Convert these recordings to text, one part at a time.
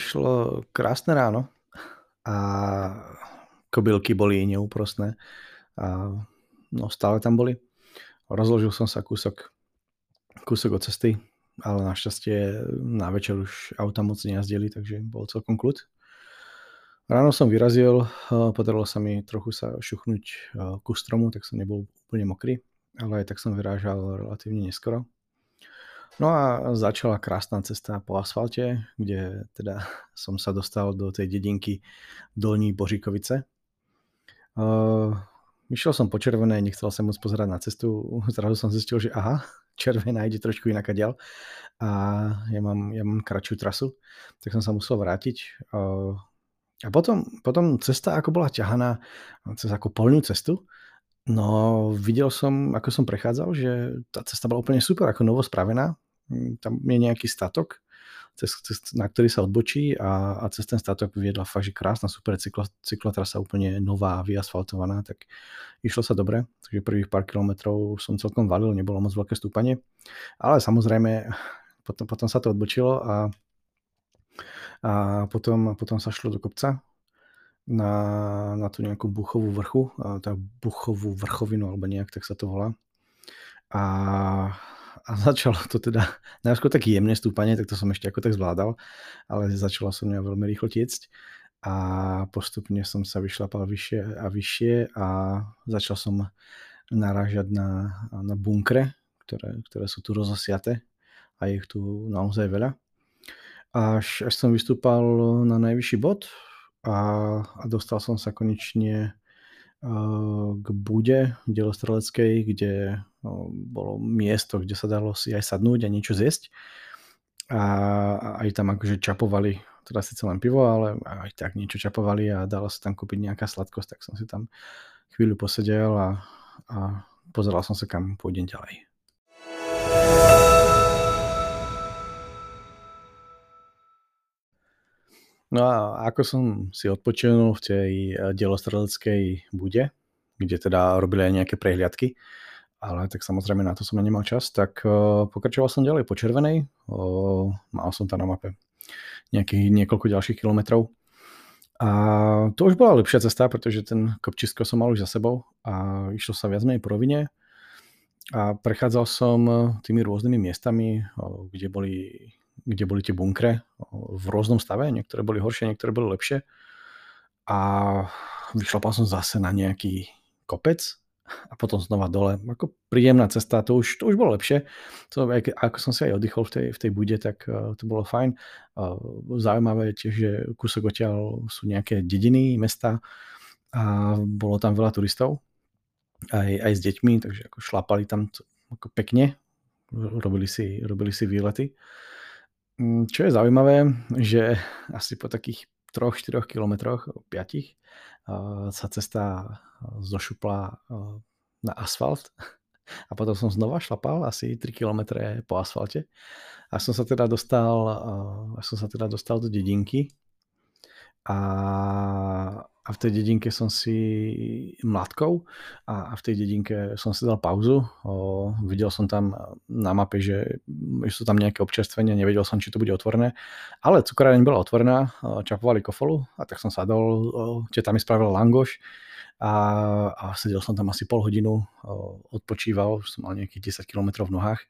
prišlo krásne ráno a kobylky boli neúprostné a no stále tam boli. Rozložil som sa kúsok, kúsok od cesty, ale našťastie na večer už auta moc nejazdili, takže bol celkom kľud. Ráno som vyrazil, podarilo sa mi trochu sa šuchnúť ku stromu, tak som nebol úplne mokrý, ale aj tak som vyrážal relatívne neskoro. No a začala krásna cesta po asfalte, kde teda som sa dostal do tej dedinky Dolní Božíkovice. Uh, išiel som po červenej, nechcel som moc pozerať na cestu, zrazu som zistil, že aha, červená ide trošku inak ďal a ja mám, ja mám kratšiu trasu, tak som sa musel vrátiť. Uh, a potom, potom cesta ako bola ťahaná cez ako polnú cestu, no videl som, ako som prechádzal, že tá cesta bola úplne super, ako novo spravená. Mm, tam je nejaký statok, cez, cez, na ktorý sa odbočí a, a cez ten statok viedla fakt, že krásna, super cyklo, cyklotrasa, úplne nová, vyasfaltovaná, tak išlo sa dobre, takže prvých pár kilometrov som celkom valil, nebolo moc veľké stúpanie, ale samozrejme potom, potom sa to odbočilo a a potom, potom sa šlo do kopca na, na tú nejakú buchovú vrchu, tá buchovú vrchovinu, alebo nejak tak sa to volá. A, a začalo to teda, najskôr také jemné stúpanie, tak to som ešte ako tak zvládal, ale začalo som mňa veľmi rýchlo tiecť a postupne som sa vyšlapal vyššie a vyššie a začal som narážať na, na bunkre, ktoré, ktoré sú tu rozosiate a je ich tu naozaj veľa. Až, až som vystúpal na najvyšší bod a, a dostal som sa konečne uh, k bude delostreleckej, kde bolo miesto, kde sa dalo si aj sadnúť a niečo zjesť. A, aj tam akože čapovali, teda síce len pivo, ale aj tak niečo čapovali a dalo sa tam kúpiť nejaká sladkosť, tak som si tam chvíľu posedel a, a pozeral som sa, kam pôjdem ďalej. No a ako som si odpočinul v tej eh, dielostreleckej bude, kde teda robili aj nejaké prehliadky, ale tak samozrejme na to som nemal čas, tak uh, pokračoval som ďalej po červenej, uh, mal som tam na mape nejakých niekoľko ďalších kilometrov. A to už bola lepšia cesta, pretože ten kopčisko som mal už za sebou a išlo sa viac menej po rovine. A prechádzal som tými rôznymi miestami, kde boli kde boli tie bunkre v rôznom stave, niektoré boli horšie, niektoré boli lepšie. A vyšlapal som zase na nejaký kopec a potom znova dole. Ako príjemná cesta, to už, to už bolo lepšie. To, ako som si aj oddychol v tej, v tej bude, tak uh, to bolo fajn. Uh, zaujímavé tiež, že kúsok odtiaľ sú nejaké dediny, mesta a bolo tam veľa turistov aj, aj s deťmi, takže ako šlapali tam ako pekne, robili si, robili si výlety. Mm, čo je zaujímavé, že asi po takých 3-4 kilometroch, 5 sa cesta zošupla na asfalt. A potom som znova šlapal asi 3 km po asfalte. A som sa teda dostal, som sa teda dostal do dedinky a a v tej dedinke som si mladkou a, a v tej dedinke som si dal pauzu. O, videl som tam na mape, že, že sú tam nejaké občerstvenia, nevedel som, či to bude otvorené, ale cukráreň bola otvorená, čapovali kofolu a tak som sadol, teta mi spravila langoš a, a sedel som tam asi pol hodinu, odpočíval, som mal nejakých 10 km v nohách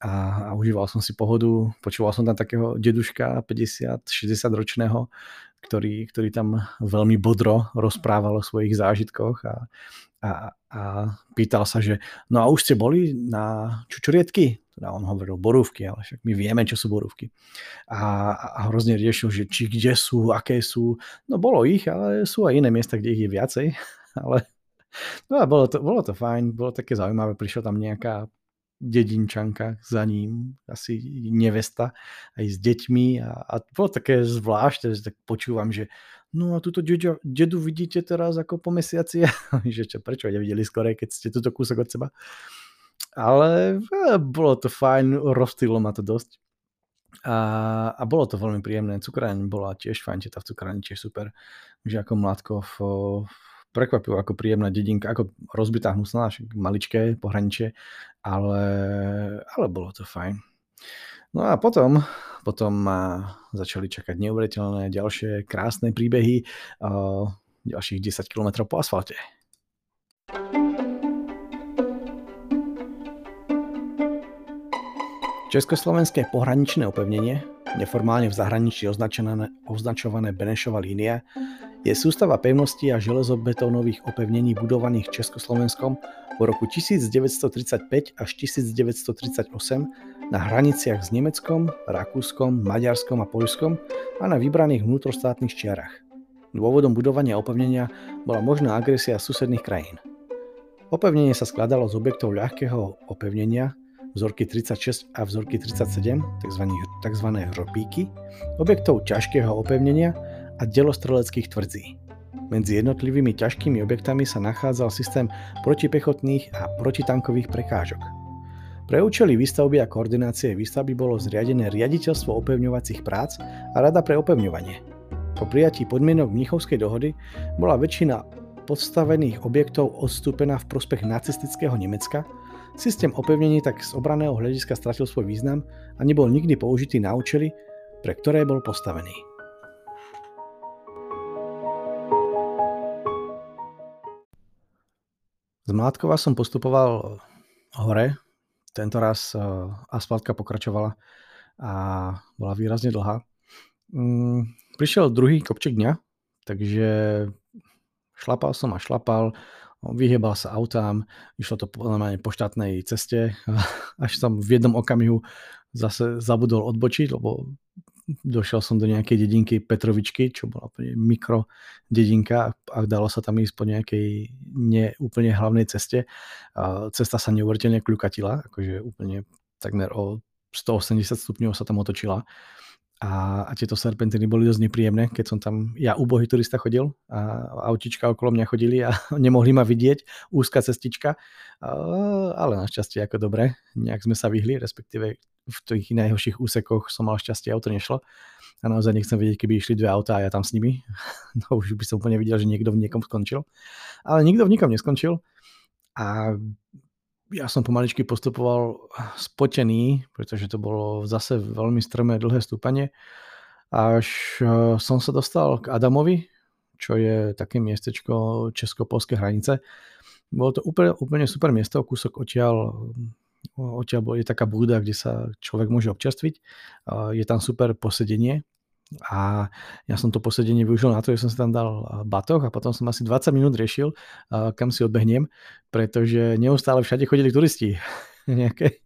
a, a užíval som si pohodu, počúval som tam takého deduška 50-60 ročného, ktorý, ktorý tam veľmi bodro rozprával o svojich zážitkoch a, a, a pýtal sa, že no a už ste boli na čučorietky? Teda on hovoril borúvky, ale však my vieme, čo sú borúvky. A, a hrozne riešil, že či kde sú, aké sú. No bolo ich, ale sú aj iné miesta, kde ich je viacej. Ale no a bolo to, bolo to fajn, bolo také zaujímavé. Prišla tam nejaká dedinčanka za ním, asi nevesta, aj s deťmi a, a bolo také zvláštne, že tak počúvam, že no a túto dedu, dedu vidíte teraz ako po mesiaci, že čo, prečo nevideli skore, keď ste túto kúsok od seba. Ale e, bolo to fajn, rozstýlo ma to dosť. A, a bolo to veľmi príjemné. Cukráň bola tiež fajn, tá v cukráni tiež super. Že ako Mladkov prekvapilo ako príjemná dedinka, ako rozbitá hnusná, maličké pohraničie, ale, ale bolo to fajn. No a potom, potom ma začali čakať neuveriteľné ďalšie krásne príbehy, uh, ďalších 10 km po asfalte. Československé pohraničné opevnenie, neformálne v zahraničí označované, označované Benešova línia, je sústava pevností a železobetónových opevnení budovaných Československom v roku 1935 až 1938 na hraniciach s Nemeckom, Rakúskom, Maďarskom a Poľskom a na vybraných vnútroštátnych čiarach. Dôvodom budovania opevnenia bola možná agresia susedných krajín. Opevnenie sa skladalo z objektov ľahkého opevnenia, vzorky 36 a vzorky 37, tzv. hropíky, objektov ťažkého opevnenia a delostreleckých tvrdzí. Medzi jednotlivými ťažkými objektami sa nachádzal systém protipechotných a protitankových prekážok. Pre účely výstavby a koordinácie výstavby bolo zriadené riaditeľstvo opevňovacích prác a rada pre opevňovanie. Po prijatí podmienok Mnichovskej dohody bola väčšina podstavených objektov odstúpená v prospech nacistického Nemecka Systém opevnení tak z obraného hľadiska stratil svoj význam a nebol nikdy použitý na účely, pre ktoré bol postavený. Z Mládkova som postupoval hore, tento raz eh, asfaltka pokračovala a bola výrazne dlhá. Mm, prišiel druhý kopček dňa, takže šlapal som a šlapal, vyhybal sa autám, išlo to normálne po štátnej ceste, až som v jednom okamihu zase zabudol odbočiť, lebo došiel som do nejakej dedinky Petrovičky, čo bola úplne mikro dedinka a dalo sa tam ísť po nejakej neúplne hlavnej ceste. A cesta sa neuveriteľne kľukatila, akože úplne takmer o 180 stupňov sa tam otočila a, a tieto serpentiny boli dosť nepríjemné, keď som tam ja ubohý turista chodil a autička okolo mňa chodili a nemohli ma vidieť, úzka cestička, a, ale našťastie ako dobre, nejak sme sa vyhli, respektíve v tých najhorších úsekoch som mal šťastie, auto nešlo. A naozaj nechcem vedieť, keby išli dve autá a ja tam s nimi, no už by som úplne videl, že niekto v niekom skončil, ale nikto v nikom neskončil. A ja som pomaličky postupoval spotený, pretože to bolo zase veľmi strmé, dlhé stúpanie. Až e, som sa dostal k Adamovi, čo je také miestečko česko-polské hranice. Bolo to úplne, úplne super miesto, kúsok odtiaľ, odtiaľ je taká búda, kde sa človek môže občerstviť. Je tam super posedenie, a ja som to posedenie využil na to, že som si tam dal batoh a potom som asi 20 minút riešil, kam si odbehnem, pretože neustále všade chodili turisti. Nejaké,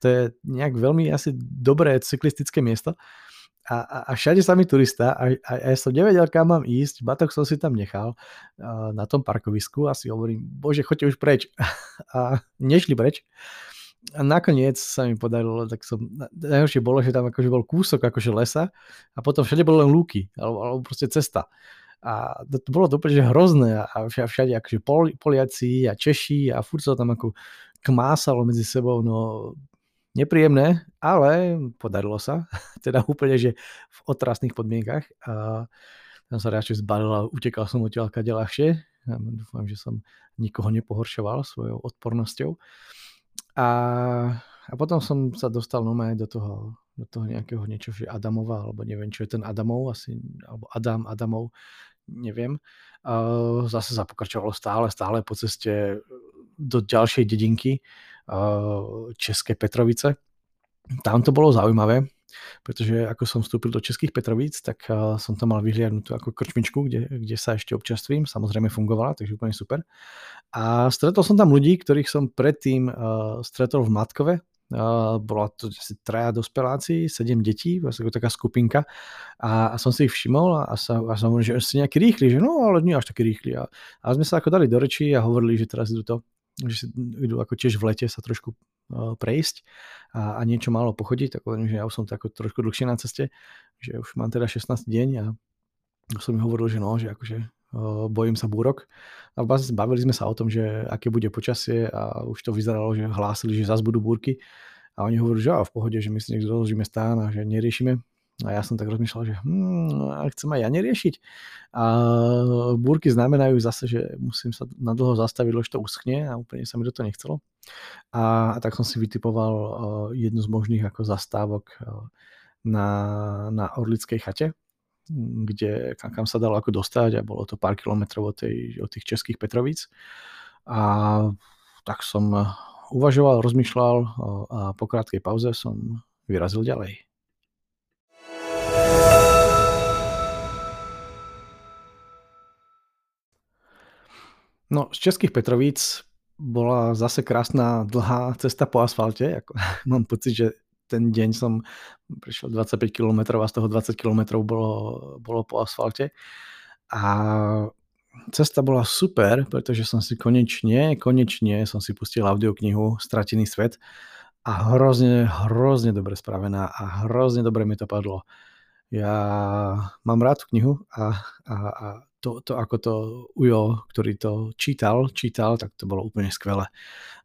to je nejak veľmi asi dobré cyklistické miesto. A, a, a všade sa mi turista a, a, ja som nevedel, kam mám ísť, batok som si tam nechal uh, na tom parkovisku a si hovorím, bože, choďte už preč. a nešli preč a nakoniec sa mi podarilo, tak som, najhoršie bolo, že tam akože bol kúsok akože lesa a potom všade bolo len lúky, alebo, alebo proste cesta. A to, to bolo to úplne že hrozné a všade akože Pol, Poliaci a Češi a furt sa tam ako kmásalo medzi sebou, no nepríjemné, ale podarilo sa, teda úplne, že v otrasných podmienkach. A tam sa radšej zbalil a utekal som odtiaľ ľahšie. Ja dúfam, že som nikoho nepohoršoval svojou odpornosťou. A, a potom som sa dostal normálne do toho, do toho nejakého niečo, že Adamova, alebo neviem, čo je ten Adamov, asi, alebo Adam, Adamov, neviem. A zase sa pokračovalo stále, stále po ceste do ďalšej dedinky České Petrovice. Tam to bolo zaujímavé, pretože ako som vstúpil do Českých Petrovíc, tak som tam mal vyhliadnutú ako krčmičku, kde, kde sa ešte občastvím, samozrejme fungovala, takže úplne super. A stretol som tam ľudí, ktorých som predtým stretol v Matkove. Uh, bola to asi traja dospeláci, sedem detí, vlastne taká skupinka. A, a som si ich všimol a, sa, a som hovoril, že ste nejaký rýchli, že no, ale nie až taký rýchli. A, a sme sa ako dali do reči a hovorili, že teraz idú to že si idú ako tiež v lete sa trošku uh, prejsť a, a niečo málo pochodiť, tak hovorím, že ja už som tako trošku dlhšie na ceste, že už mám teda 16 deň a som mi hovoril, že no, že akože bojím sa búrok. A vlastne bavili sme sa o tom, že aké bude počasie a už to vyzeralo, že hlásili, že zase budú búrky. A oni hovorili, že v pohode, že my si nech rozložíme stán a že neriešime. A ja som tak rozmýšľal, že hmm, chcem aj ja neriešiť. A búrky znamenajú zase, že musím sa na dlho zastaviť, lebo to uschne a úplne sa mi to nechcelo. A, a tak som si vytipoval uh, jednu z možných ako zastávok uh, na, na Orlickej chate, kde, kam, kam sa dalo ako dostať a bolo to pár kilometrov od, tej, od tých českých Petrovíc. A tak som uvažoval, rozmýšľal a po krátkej pauze som vyrazil ďalej. No, z Českých Petrovíc bola zase krásna dlhá cesta po asfalte. Ako, mám pocit, že ten deň som prišiel 25 km a z toho 20 km bolo, bolo po asfalte. A cesta bola super, pretože som si konečne, konečne som si pustil audioknihu Stratený svet a hrozne, hrozne dobre spravená a hrozne dobre mi to padlo. Ja mám rád tú knihu a, a, a to, to, ako to Ujo, ktorý to čítal, čítal, tak to bolo úplne skvelé.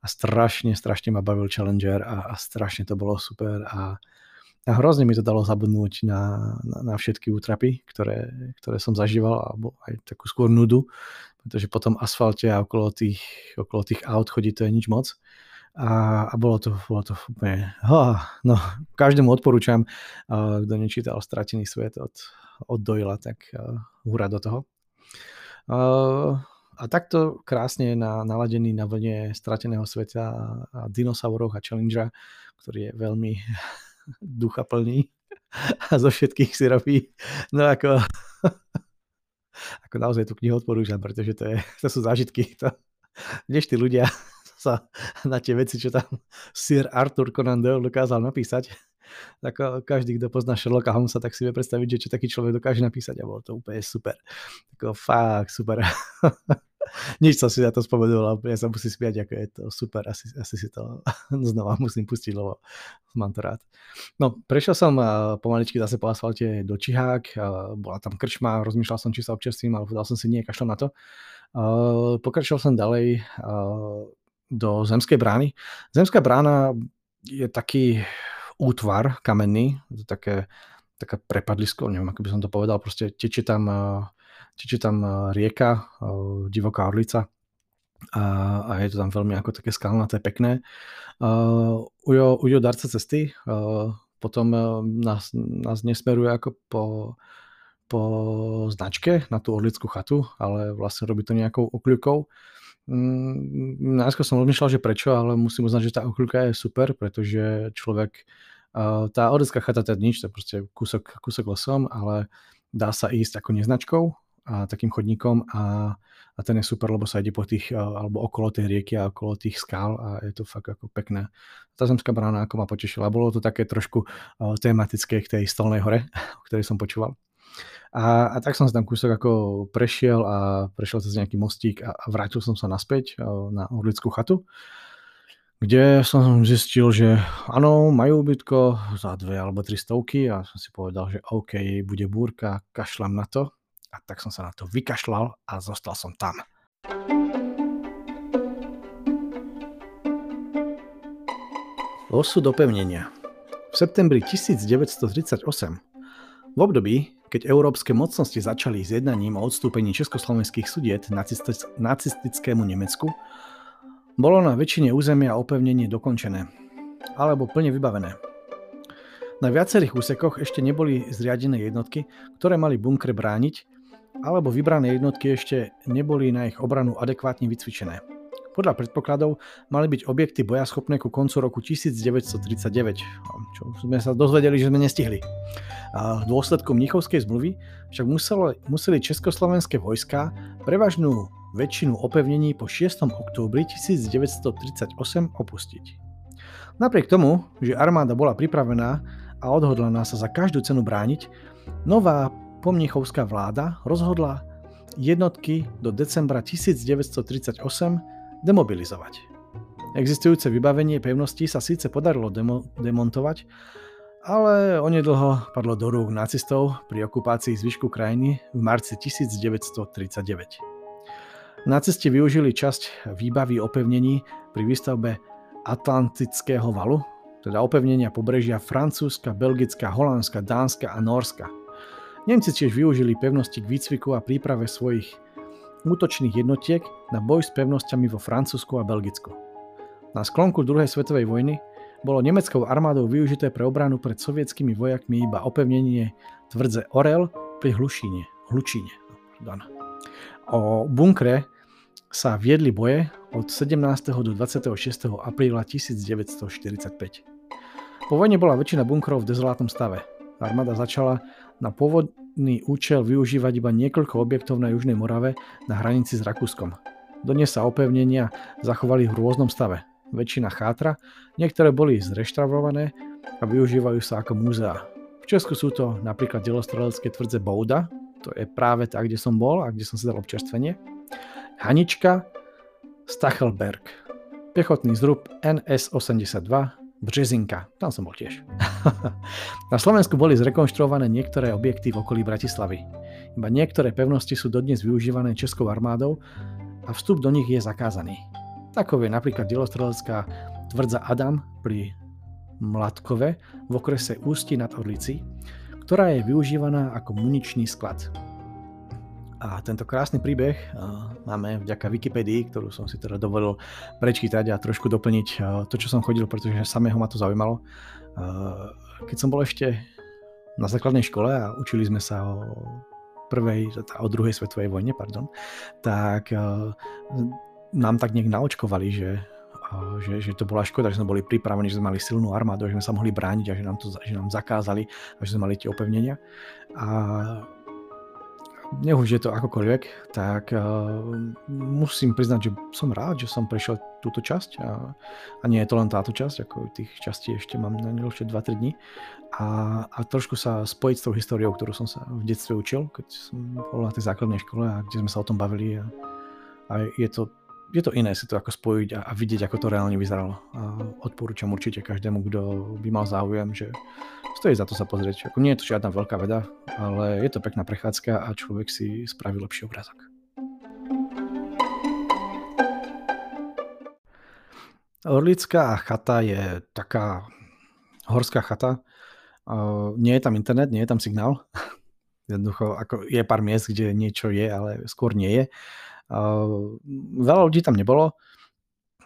A strašne, strašne ma bavil Challenger a, a strašne to bolo super a, a hrozne mi to dalo zabudnúť na, na, na všetky útrapy, ktoré, ktoré som zažíval, alebo aj takú skôr nudu, pretože po tom asfalte a okolo tých, okolo tých aut chodí to je nič moc. A, a bolo, to, bolo to úplne... Oh, no, každému odporúčam, uh, kto nečítal Stratený svet od, od Doyla, tak uh, hurá do toho. A takto krásne na, naladený na vlne strateného sveta a dinosaurov a Challengera, ktorý je veľmi duchaplný a zo všetkých si robí. No ako, ako naozaj tú knihu odporúčam, pretože to, je, to sú zážitky. To, kdež tí ľudia sa na tie veci, čo tam Sir Arthur Conan Doyle dokázal napísať, tak každý, kto pozná Sherlocka Holmesa, tak si vie predstaviť, že čo taký človek dokáže napísať a bolo to úplne super. Tako fakt super. Nič som si na to spomenul, ale ja sa musím smiať, ako je to super, asi, asi si to znova musím pustiť, lebo mám to rád. No, prešiel som pomaličky zase po asfalte do Čihák, bola tam krčma, rozmýšľal som, či sa občerstvím, ale povedal som si, nie, kašlo na to. Pokračoval som ďalej do Zemskej brány. Zemská brána je taký útvar kamenný, také, také prepadlisko, neviem, ako by som to povedal, proste tečie tam, eh, tečie tam eh, rieka, eh, divoká orlica a, a je to tam veľmi ako také skalnaté, pekné. Ujo, ujo darca cesty, potom nás, nás nesmeruje ako po, po značke na tú orlickú chatu, ale vlastne robí to nejakou okľukou. Mm, najskôr som rozmýšľal, že prečo, ale musím uznať, že tá okľuka je super, pretože človek, tá orická chata je nič, to je proste kúsok, kúsok lesom, ale dá sa ísť ako neznačkou a takým chodníkom a, a ten je super, lebo sa ide po tých, alebo okolo tej rieky a okolo tých skál a je to fakt ako pekné. Tá zemská brána ako ma potešila. Bolo to také trošku tematické k tej stolnej hore, o ktorej som počúval. A, a tak som sa tam kúsok ako prešiel a prešiel cez nejaký mostík a, a vrátil som sa naspäť na Orlickú chatu, kde som zistil, že áno, majú ubytko za dve alebo tri stovky a som si povedal, že OK, bude búrka, kašľam na to. A tak som sa na to vykašľal a zostal som tam. Osud opevnenia. V septembri 1938 v období, keď európske mocnosti začali s jednaním o odstúpení československých sudiet nacistickému Nemecku, bolo na väčšine územia opevnenie dokončené, alebo plne vybavené. Na viacerých úsekoch ešte neboli zriadené jednotky, ktoré mali bunkre brániť, alebo vybrané jednotky ešte neboli na ich obranu adekvátne vycvičené. Podľa predpokladov mali byť objekty bojaschopné ku koncu roku 1939, čo sme sa dozvedeli, že sme nestihli. A dôsledkom Mnichovskej zmluvy však muselo, museli československé vojska prevažnú väčšinu opevnení po 6. októbri 1938 opustiť. Napriek tomu, že armáda bola pripravená a odhodlaná sa za každú cenu brániť, nová pomnichovská vláda rozhodla jednotky do decembra 1938 demobilizovať. Existujúce vybavenie pevností sa síce podarilo demo- demontovať, ale onedlho padlo do rúk nacistov pri okupácii zvyšku krajiny v marci 1939. Nacisti využili časť výbavy opevnení pri výstavbe Atlantického valu, teda opevnenia pobrežia Francúzska, Belgická, Holandska, Dánska a Norska. Nemci tiež využili pevnosti k výcviku a príprave svojich útočných jednotiek na boj s pevnosťami vo Francúzsku a Belgicku. Na sklonku druhej svetovej vojny bolo nemeckou armádou využité pre obranu pred sovietskými vojakmi iba opevnenie tvrdze Orel pri Hlušíne. Hlučíne. Pardon. O bunkre sa viedli boje od 17. do 26. apríla 1945. Po vojne bola väčšina bunkrov v dezolátnom stave. Armáda začala na pôvodný účel využívať iba niekoľko objektov na Južnej Morave na hranici s Rakúskom. Dnes sa opevnenia zachovali v rôznom stave. Väčšina chátra, niektoré boli zreštaurované a využívajú sa ako múzea. V Česku sú to napríklad delostrelecké tvrdze Bouda, to je práve tak, kde som bol a kde som si dal občerstvenie. Hanička, Stachelberg, pechotný zrub NS-82, Březinka, tam som bol tiež. Na Slovensku boli zrekonštruované niektoré objekty v okolí Bratislavy. Iba niektoré pevnosti sú dodnes využívané Českou armádou a vstup do nich je zakázaný. Takov je napríklad dielostrelecká tvrdza Adam pri Mladkove v okrese Ústi nad Orlici, ktorá je využívaná ako muničný sklad. A tento krásny príbeh máme vďaka Wikipedii, ktorú som si teda dovolil prečítať a trošku doplniť to, čo som chodil, pretože samého ma to zaujímalo. Keď som bol ešte na základnej škole a učili sme sa o prvej, o druhej svetovej vojne, pardon, tak nám tak nejak naočkovali, že že, že to bola škoda, že sme boli pripravení, že sme mali silnú armádu, že sme sa mohli brániť a že nám, to, že nám zakázali a že sme mali tie opevnenia. A nech už je to akokoľvek, tak uh, musím priznať, že som rád, že som prešiel túto časť a, a nie je to len táto časť, ako tých častí ešte mám na ešte 2-3 dní a, a trošku sa spojiť s tou históriou, ktorú som sa v detstve učil, keď som bol na tej základnej škole a kde sme sa o tom bavili a, a je to je to iné si to ako spojiť a, a vidieť, ako to reálne vyzeralo. A odporúčam určite každému, kto by mal záujem, že stojí za to sa pozrieť. Ako nie je to žiadna veľká veda, ale je to pekná prechádzka a človek si spraví lepší obrázok. Orlická chata je taká horská chata. Nie je tam internet, nie je tam signál. Jednoducho, ako je pár miest, kde niečo je, ale skôr nie je. Veľa ľudí tam nebolo.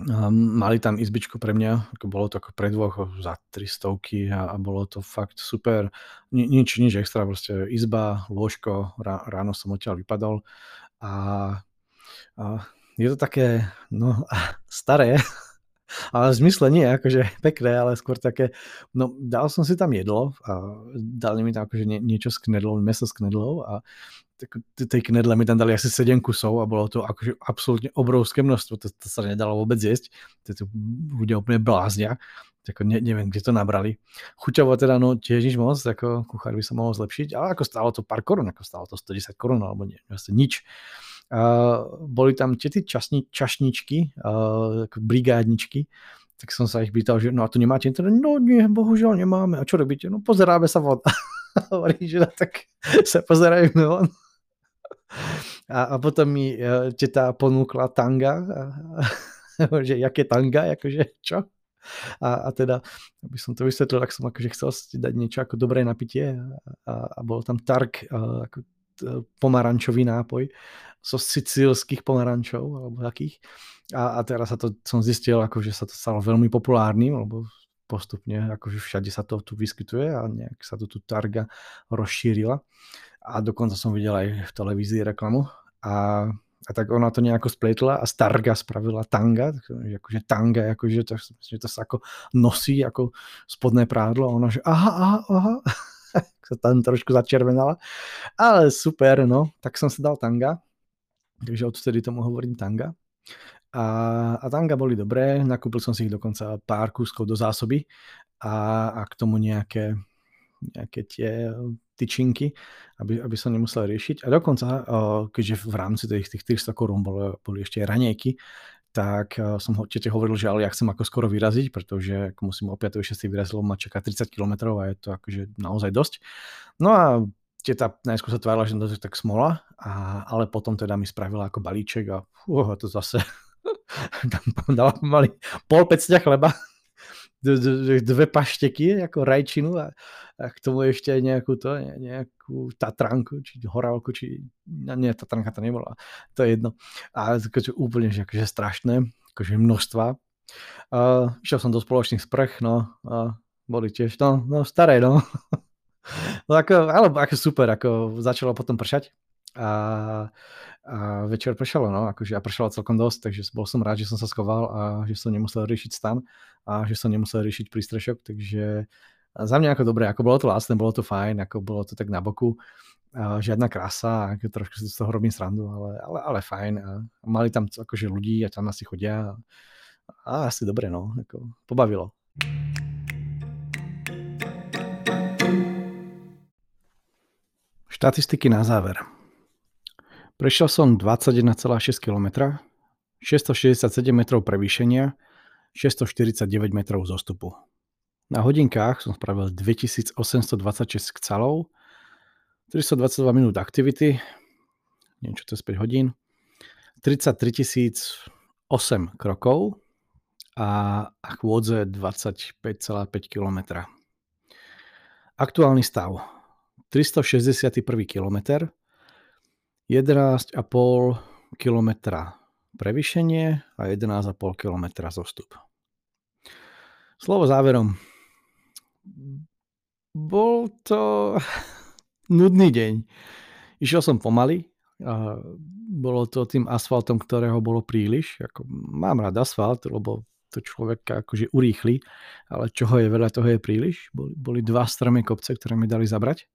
Mali tam izbičku pre mňa, bolo to ako pre za 300 a, a bolo to fakt super. Ni, nič, nič extra, proste izba, lôžko, ráno som odtiaľ vypadol a, a je to také, no, staré, ale v zmysle nie, akože pekné, ale skôr také, no dal som si tam jedlo a dali mi tam akože nie, niečo s knedlou, meso s knedlou a tej knedle mi tam dali asi 7 kusov a bolo to akože absolútne obrovské množstvo, to, to sa nedalo vôbec jesť, to ľudia úplne bláznia, ako ne, neviem, kde to nabrali. Chuťovo teda, no tiež nič moc, ako kuchár by sa mohol zlepšiť, ale ako stálo to pár korun, ako stálo to 110 korun, alebo nie, vlastne nič. Uh, boli tam tie časni, čašničky, uh, brigádničky, tak som sa ich pýtal, že no a tu nemáte internet? No nie, bohužiaľ nemáme. A čo robíte? No pozeráme sa von. Hovorí, že tak sa pozerajme von. A, a potom mi uh, teta ponúkla tanga, a, že jaké tanga, akože čo? A, a teda, aby som to vysvetlil, tak som akože chcel si dať niečo ako dobré napitie a, a, a bol tam tark, a, ako pomarančový nápoj zo sicílskych pomarančov alebo takých. A, a teraz sa to, som zistil, ako, že sa to stalo veľmi populárnym, lebo postupne, akože všade sa to tu vyskytuje a nejak sa to tu targa rozšírila. A dokonca som videl aj v televízii reklamu. A, a tak ona to nejako spletla a Starga spravila tanga, akože tanga, akože to, že to sa ako nosí ako spodné prádlo a ona že aha, aha, aha sa tam trošku začervenala. Ale super, no, tak som sa dal tanga takže odvtedy tomu hovorím tanga. A, a tanga boli dobré, nakúpil som si ich dokonca pár kúskov do zásoby a, a k tomu nejaké, nejaké tie tyčinky, aby, aby som nemusel riešiť. A dokonca, keďže v rámci tých, tých 300 korún boli, boli ešte ranejky, tak som ho, tete hovoril, že ale ja chcem ako skoro vyraziť, pretože musím o 5. 6. vyraziť, lebo ma čaká 30 km a je to akože naozaj dosť. No a teta najskôr sa tvárila, že to je tak smola, a, ale potom teda mi spravila ako balíček a uh, to zase tam dala pomaly pol pecťa chleba. Dve pašteky, ako rajčinu a, a k tomu ešte aj nejakú, to, nejakú tatranku, či horálku, či nie, tatranka to nebola, to je jedno. A akože úplne že akože strašné, akože množstva. Uh, išiel som do spoločných sprch, no a boli tiež, no, no staré, no. no ako, ale ako super, ako začalo potom pršať a, a večer pršalo, no, akože a pršalo celkom dosť, takže bol som rád, že som sa schoval a že som nemusel riešiť stan a že som nemusel riešiť prístrešok, takže za mňa ako dobre, ako bolo to lásne, bolo to fajn, ako bolo to tak na boku, a žiadna krása, ako trošku si z toho robím srandu, ale, ale, ale fajn a mali tam akože ľudí a tam asi chodia a, a asi dobre, no, ako pobavilo. Štatistiky na záver. Prešiel som 21,6 km, 667 metrov prevýšenia, 649 metrov zostupu. Na hodinkách som spravil 2826 kcalov, 322 minút aktivity, neviem čo to je 5 hodín, 33 008 krokov a, a chôdze 25,5 km. Aktuálny stav 361 km, 11,5 km prevýšenie a 11,5 km zostup. Slovo záverom. Bol to nudný deň. Išiel som pomaly, a bolo to tým asfaltom, ktorého bolo príliš. Ako, mám rád asfalt, lebo to človeka akože urýchli, ale čoho je veľa, toho je príliš. Boli, boli dva stromé kopce, ktoré mi dali zabrať.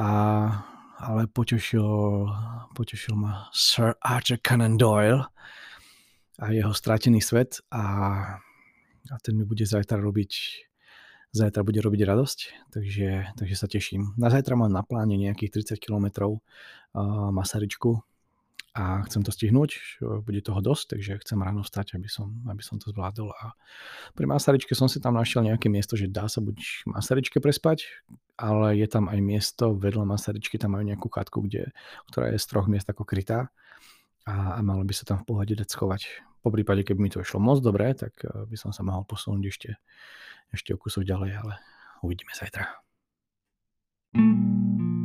A ale potešil, potešil ma Sir Arthur Conan Doyle a jeho stratený svet a, a ten mi bude zajtra robiť zajtra bude robiť radosť, takže, takže sa teším. Na zajtra mám na pláne nejakých 30 km uh, Masaričku a chcem to stihnúť, bude toho dosť, takže chcem ráno vstať, aby som, aby som to zvládol. A pri Masaričke som si tam našiel nejaké miesto, že dá sa buď Masaričke prespať, ale je tam aj miesto vedľa Masaryčky, tam majú nejakú chatku, kde, ktorá je z troch miest ako krytá a, a malo by sa tam v pohode dať schovať. Po prípade, keby mi to išlo moc dobre, tak eh, by som sa mohol posunúť ešte, ešte o kusok ďalej, ale uvidíme zajtra. thank